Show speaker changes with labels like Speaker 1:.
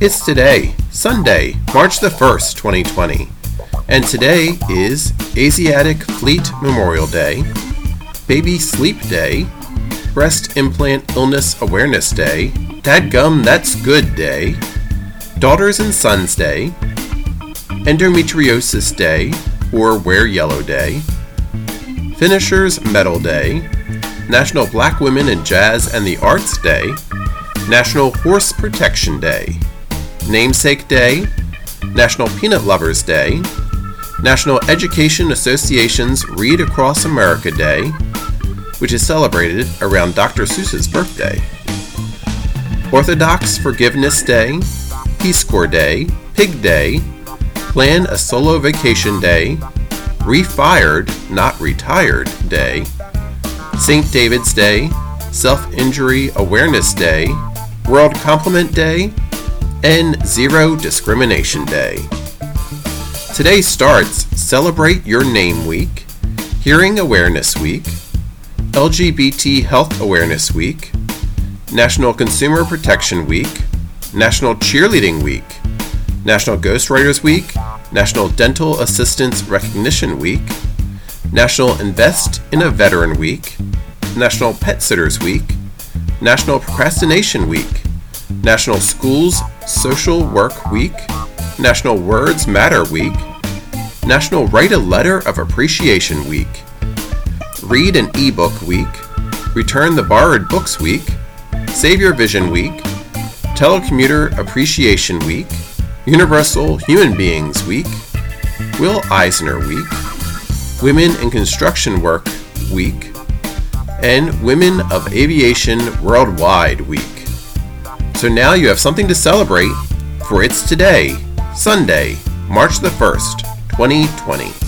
Speaker 1: It's today, Sunday, March the 1st, 2020, and today is Asiatic Fleet Memorial Day, Baby Sleep Day, Breast Implant Illness Awareness Day, Dadgum That's Good Day, Daughters and Sons Day, Endometriosis Day, or Wear Yellow Day, Finishers Medal Day, National Black Women in Jazz and the Arts Day, National Horse Protection Day, Namesake Day, National Peanut Lovers Day, National Education Association's Read Across America Day, which is celebrated around Dr. Seuss's birthday, Orthodox Forgiveness Day, Peace Corps Day, Pig Day, Plan a Solo Vacation Day, Refired, Not Retired Day, St. David's Day, Self Injury Awareness Day, World Compliment Day, and Zero Discrimination Day. Today starts Celebrate Your Name Week, Hearing Awareness Week, LGBT Health Awareness Week, National Consumer Protection Week, National Cheerleading Week, National Ghostwriters Week, National Dental Assistance Recognition Week, National Invest in a Veteran Week, National Pet Sitters Week, National Procrastination Week, National Schools Social Work Week, National Words Matter Week, National Write a Letter of Appreciation Week, Read an eBook Week, Return the Borrowed Books Week, Save Your Vision Week, Telecommuter Appreciation Week, Universal Human Beings Week, Will Eisner Week, Women in Construction Work Week, and Women of Aviation Worldwide Week. So now you have something to celebrate, for it's today, Sunday, March the 1st, 2020.